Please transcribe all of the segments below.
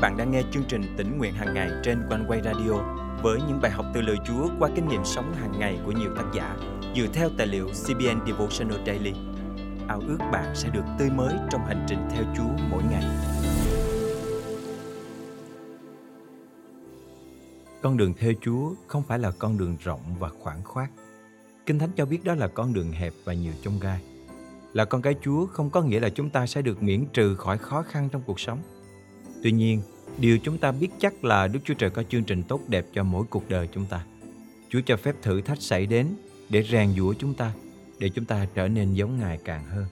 bạn đang nghe chương trình tỉnh nguyện hàng ngày trên quanh quay radio với những bài học từ lời Chúa qua kinh nghiệm sống hàng ngày của nhiều tác giả dựa theo tài liệu CBN Devotional Daily. Ao ước bạn sẽ được tươi mới trong hành trình theo Chúa mỗi ngày. Con đường theo Chúa không phải là con đường rộng và khoảng khoát. Kinh Thánh cho biết đó là con đường hẹp và nhiều chông gai. Là con cái Chúa không có nghĩa là chúng ta sẽ được miễn trừ khỏi khó khăn trong cuộc sống. Tuy nhiên, Điều chúng ta biết chắc là Đức Chúa Trời có chương trình tốt đẹp cho mỗi cuộc đời chúng ta. Chúa cho phép thử thách xảy đến để rèn giũa chúng ta, để chúng ta trở nên giống Ngài càng hơn.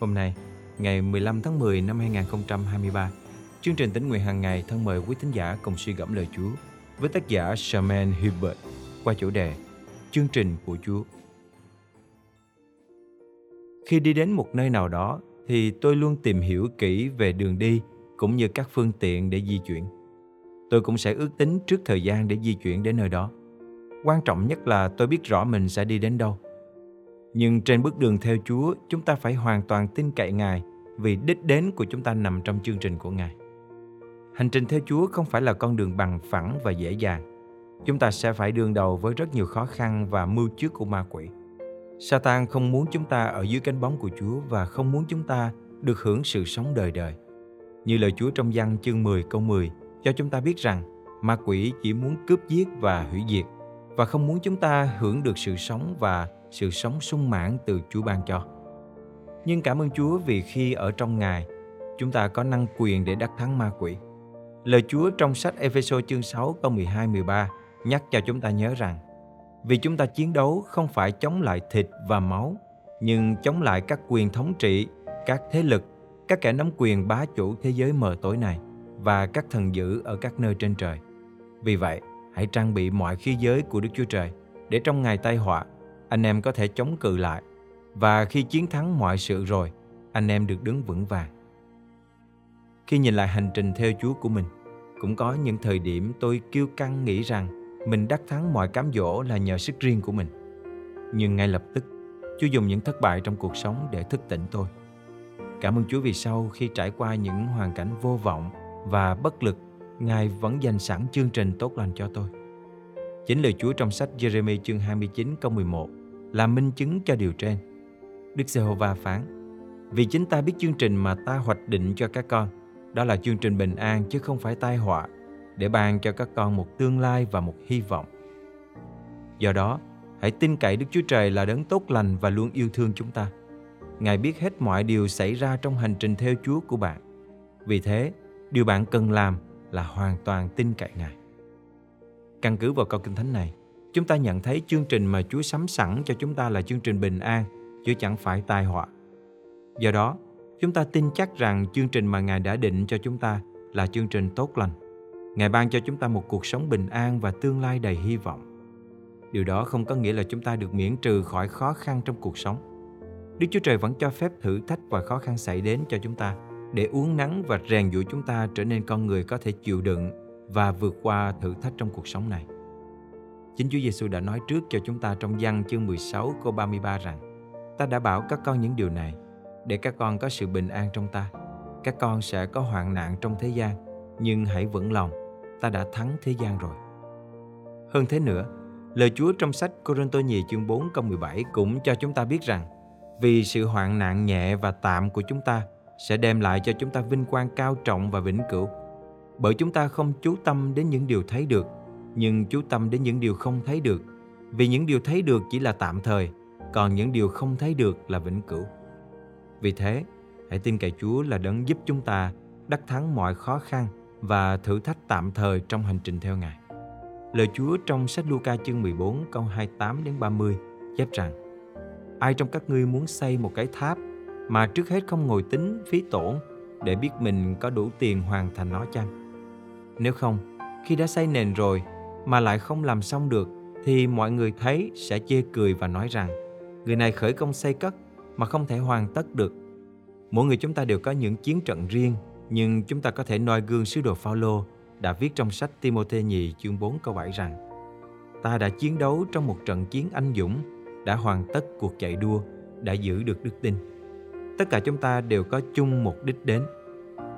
Hôm nay, ngày 15 tháng 10 năm 2023, chương trình tính nguyện hàng ngày thân mời quý thính giả cùng suy gẫm lời Chúa với tác giả Sherman Hubert qua chủ đề Chương trình của Chúa. Khi đi đến một nơi nào đó thì tôi luôn tìm hiểu kỹ về đường đi cũng như các phương tiện để di chuyển. Tôi cũng sẽ ước tính trước thời gian để di chuyển đến nơi đó. Quan trọng nhất là tôi biết rõ mình sẽ đi đến đâu. Nhưng trên bước đường theo Chúa, chúng ta phải hoàn toàn tin cậy Ngài vì đích đến của chúng ta nằm trong chương trình của Ngài. Hành trình theo Chúa không phải là con đường bằng phẳng và dễ dàng. Chúng ta sẽ phải đương đầu với rất nhiều khó khăn và mưu trước của ma quỷ. Satan không muốn chúng ta ở dưới cánh bóng của Chúa và không muốn chúng ta được hưởng sự sống đời đời. Như lời Chúa trong văn chương 10 câu 10 cho chúng ta biết rằng ma quỷ chỉ muốn cướp giết và hủy diệt và không muốn chúng ta hưởng được sự sống và sự sống sung mãn từ Chúa ban cho. Nhưng cảm ơn Chúa vì khi ở trong Ngài, chúng ta có năng quyền để đắc thắng ma quỷ. Lời Chúa trong sách Epheso chương 6 câu 12 13 nhắc cho chúng ta nhớ rằng vì chúng ta chiến đấu không phải chống lại thịt và máu, nhưng chống lại các quyền thống trị, các thế lực, các kẻ nắm quyền bá chủ thế giới mờ tối này và các thần dữ ở các nơi trên trời. Vì vậy, hãy trang bị mọi khí giới của Đức Chúa Trời để trong ngày tai họa, anh em có thể chống cự lại và khi chiến thắng mọi sự rồi, anh em được đứng vững vàng. Khi nhìn lại hành trình theo Chúa của mình, cũng có những thời điểm tôi kiêu căng nghĩ rằng mình đắc thắng mọi cám dỗ là nhờ sức riêng của mình. Nhưng ngay lập tức, Chúa dùng những thất bại trong cuộc sống để thức tỉnh tôi. Cảm ơn Chúa vì sau khi trải qua những hoàn cảnh vô vọng và bất lực, Ngài vẫn dành sẵn chương trình tốt lành cho tôi. Chính lời Chúa trong sách Jeremy chương 29 câu 11 là minh chứng cho điều trên. Đức Giê-hô-va phán: Vì chính ta biết chương trình mà ta hoạch định cho các con, đó là chương trình bình an chứ không phải tai họa, để ban cho các con một tương lai và một hy vọng. Do đó, hãy tin cậy Đức Chúa Trời là đấng tốt lành và luôn yêu thương chúng ta. Ngài biết hết mọi điều xảy ra trong hành trình theo Chúa của bạn. Vì thế, điều bạn cần làm là hoàn toàn tin cậy Ngài. Căn cứ vào câu kinh thánh này, chúng ta nhận thấy chương trình mà Chúa sắm sẵn cho chúng ta là chương trình bình an, chứ chẳng phải tai họa. Do đó, chúng ta tin chắc rằng chương trình mà Ngài đã định cho chúng ta là chương trình tốt lành. Ngài ban cho chúng ta một cuộc sống bình an và tương lai đầy hy vọng. Điều đó không có nghĩa là chúng ta được miễn trừ khỏi khó khăn trong cuộc sống Đức Chúa Trời vẫn cho phép thử thách và khó khăn xảy đến cho chúng ta để uống nắng và rèn dũa chúng ta trở nên con người có thể chịu đựng và vượt qua thử thách trong cuộc sống này. Chính Chúa Giêsu đã nói trước cho chúng ta trong văn chương 16 câu 33 rằng Ta đã bảo các con những điều này để các con có sự bình an trong ta. Các con sẽ có hoạn nạn trong thế gian, nhưng hãy vững lòng, ta đã thắng thế gian rồi. Hơn thế nữa, lời Chúa trong sách Cô-rinh-tô nhì chương 4 câu 17 cũng cho chúng ta biết rằng vì sự hoạn nạn nhẹ và tạm của chúng ta sẽ đem lại cho chúng ta vinh quang cao trọng và vĩnh cửu. Bởi chúng ta không chú tâm đến những điều thấy được, nhưng chú tâm đến những điều không thấy được. Vì những điều thấy được chỉ là tạm thời, còn những điều không thấy được là vĩnh cửu. Vì thế, hãy tin cậy Chúa là đấng giúp chúng ta đắc thắng mọi khó khăn và thử thách tạm thời trong hành trình theo Ngài. Lời Chúa trong sách Luca chương 14 câu 28 đến 30 chép rằng: ai trong các ngươi muốn xây một cái tháp mà trước hết không ngồi tính phí tổn để biết mình có đủ tiền hoàn thành nó chăng? Nếu không, khi đã xây nền rồi mà lại không làm xong được thì mọi người thấy sẽ chê cười và nói rằng người này khởi công xây cất mà không thể hoàn tất được. Mỗi người chúng ta đều có những chiến trận riêng nhưng chúng ta có thể noi gương sứ đồ Phaolô đã viết trong sách Timôthê nhì chương 4 câu 7 rằng Ta đã chiến đấu trong một trận chiến anh dũng đã hoàn tất cuộc chạy đua, đã giữ được đức tin. Tất cả chúng ta đều có chung một đích đến.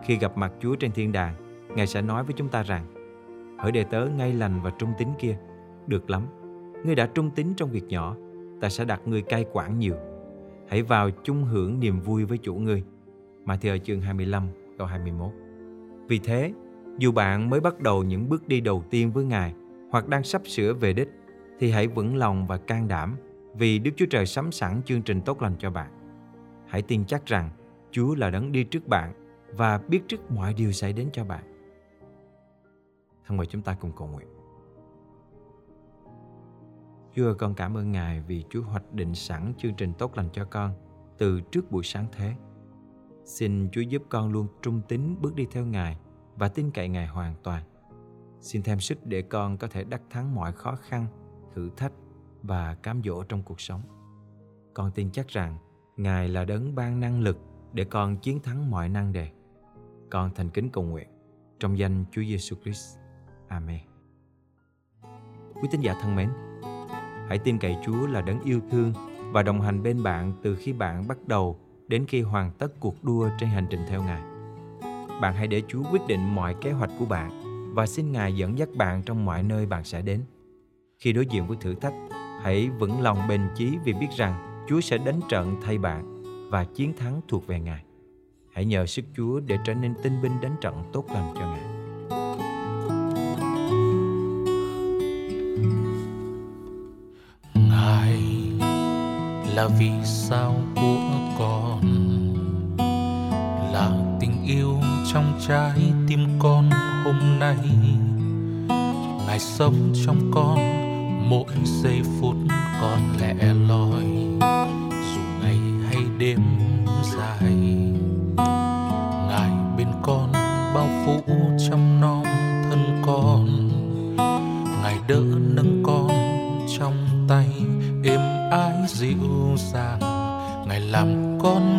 Khi gặp mặt Chúa trên thiên đàng, Ngài sẽ nói với chúng ta rằng Hỡi đệ tớ ngay lành và trung tín kia, được lắm. Ngươi đã trung tín trong việc nhỏ, ta sẽ đặt ngươi cai quản nhiều. Hãy vào chung hưởng niềm vui với chủ ngươi. Matthew chương 25 câu 21 Vì thế, dù bạn mới bắt đầu những bước đi đầu tiên với Ngài hoặc đang sắp sửa về đích, thì hãy vững lòng và can đảm vì Đức Chúa Trời sắm sẵn chương trình tốt lành cho bạn. Hãy tin chắc rằng Chúa là đấng đi trước bạn và biết trước mọi điều xảy đến cho bạn. Thân mời chúng ta cùng cầu nguyện. Chúa con cảm ơn Ngài vì Chúa hoạch định sẵn chương trình tốt lành cho con từ trước buổi sáng thế. Xin Chúa giúp con luôn trung tín bước đi theo Ngài và tin cậy Ngài hoàn toàn. Xin thêm sức để con có thể đắc thắng mọi khó khăn, thử thách và cám dỗ trong cuộc sống. Con tin chắc rằng Ngài là đấng ban năng lực để con chiến thắng mọi năng đề. Con thành kính cầu nguyện trong danh Chúa Giêsu Christ. Amen. Quý tín giả thân mến, hãy tin cậy Chúa là đấng yêu thương và đồng hành bên bạn từ khi bạn bắt đầu đến khi hoàn tất cuộc đua trên hành trình theo Ngài. Bạn hãy để Chúa quyết định mọi kế hoạch của bạn và xin Ngài dẫn dắt bạn trong mọi nơi bạn sẽ đến. Khi đối diện với thử thách, hãy vững lòng bền chí vì biết rằng Chúa sẽ đánh trận thay bạn và chiến thắng thuộc về Ngài. Hãy nhờ sức Chúa để trở nên tinh binh đánh trận tốt lành cho Ngài. Ngài là vì sao của con là tình yêu trong trái tim con hôm nay Ngài sống trong con mỗi giây phút con lẻ loi, dù ngày hay đêm dài. Ngài bên con bao phủ trong non thân con. Ngài đỡ nâng con trong tay êm ái dịu dàng. Ngài làm con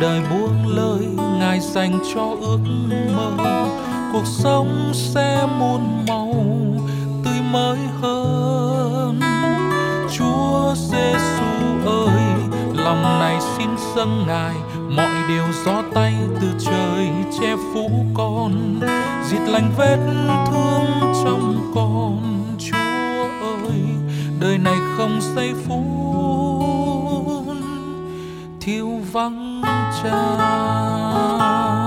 đời buông lời, Ngài dành cho ước mơ. Cuộc sống sẽ muôn màu, tươi mới hơn. Chúa Giêsu ơi, lòng này xin dâng Ngài. Mọi điều gió tay từ trời che phủ con diệt lành vết thương trong con. Chúa ơi, đời này không giây phút. Thiếu vắng cha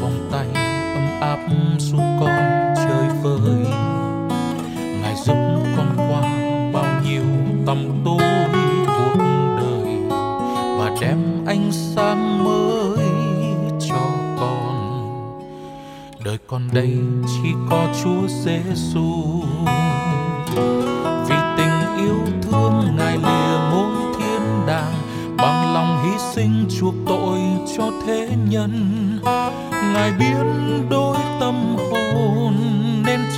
vòng tay ấm áp giúp con chơi vơi. Ngài giúp con qua bao nhiêu tầm tối cuộc đời và đem ánh sáng mới cho con. Đời con đây chỉ có Chúa Giêsu vì tình yêu thương ngài lìa muôn thiên đàng, bằng lòng hy sinh chuộc tội cho thế nhân.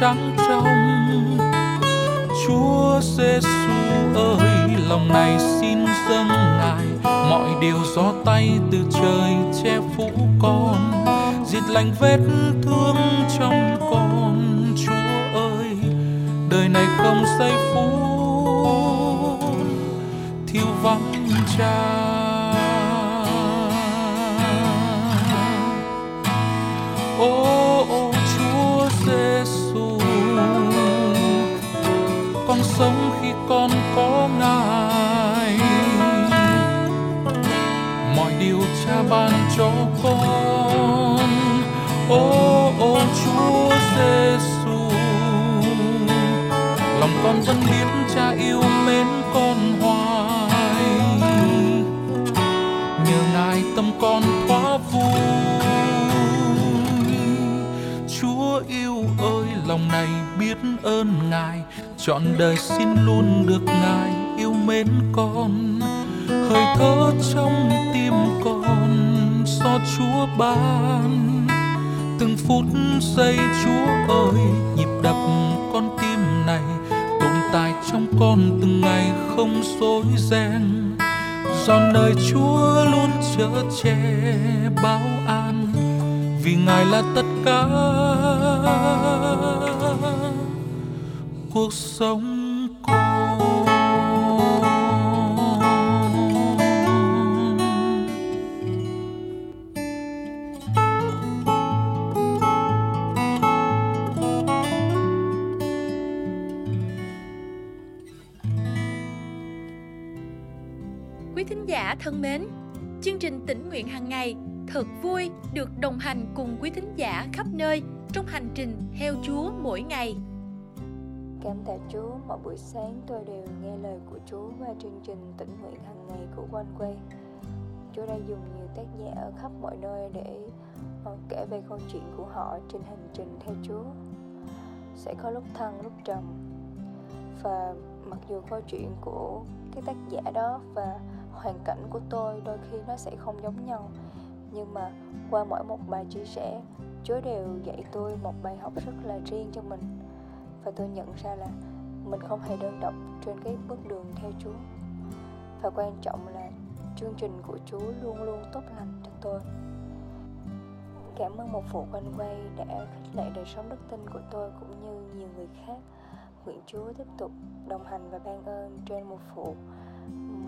Trắng trong Chúa Giêsu ơi, lòng này xin dâng Ngài mọi điều gió tay từ trời che phủ con, diệt lành vết thương trong con. Chúa ơi, đời này không say phút thiếu vắng Cha. ban cho con. Ô ô Chúa Giêsu, lòng con vẫn biết Cha yêu mến con hoài. Nhờ Ngài tâm con thoát vui. Chúa yêu ơi, lòng này biết ơn Ngài. Trọn đời xin luôn được Ngài yêu mến con. Hơi thở trong tim con. Chúa ban. Từng phút giây Chúa ơi, Nhịp đập con tim này. Tồn tại trong con từng ngày không dối ren. Do nơi Chúa luôn chở che bao an. Vì Ngài là tất cả. Cuộc sống Quý thính giả thân mến, chương trình tỉnh nguyện hàng ngày thật vui được đồng hành cùng quý thính giả khắp nơi trong hành trình theo Chúa mỗi ngày. Cảm tạ Chúa, mỗi buổi sáng tôi đều nghe lời của Chúa qua chương trình tỉnh nguyện hàng ngày của One Way. Chúa đã dùng nhiều tác giả ở khắp mọi nơi để ờ, kể về câu chuyện của họ trên hành trình theo Chúa. Sẽ có lúc thăng, lúc trầm. Và mặc dù câu chuyện của cái tác giả đó và hoàn cảnh của tôi đôi khi nó sẽ không giống nhau. Nhưng mà qua mỗi một bài chia sẻ, chúa đều dạy tôi một bài học rất là riêng cho mình. Và tôi nhận ra là mình không hề đơn độc trên cái bước đường theo chúa. Và quan trọng là chương trình của chúa luôn luôn tốt lành cho tôi. Cảm ơn một phụ quanh quay đã khích lệ đời sống đức tin của tôi cũng như nhiều người khác. Nguyện chúa tiếp tục đồng hành và ban ơn trên một phụ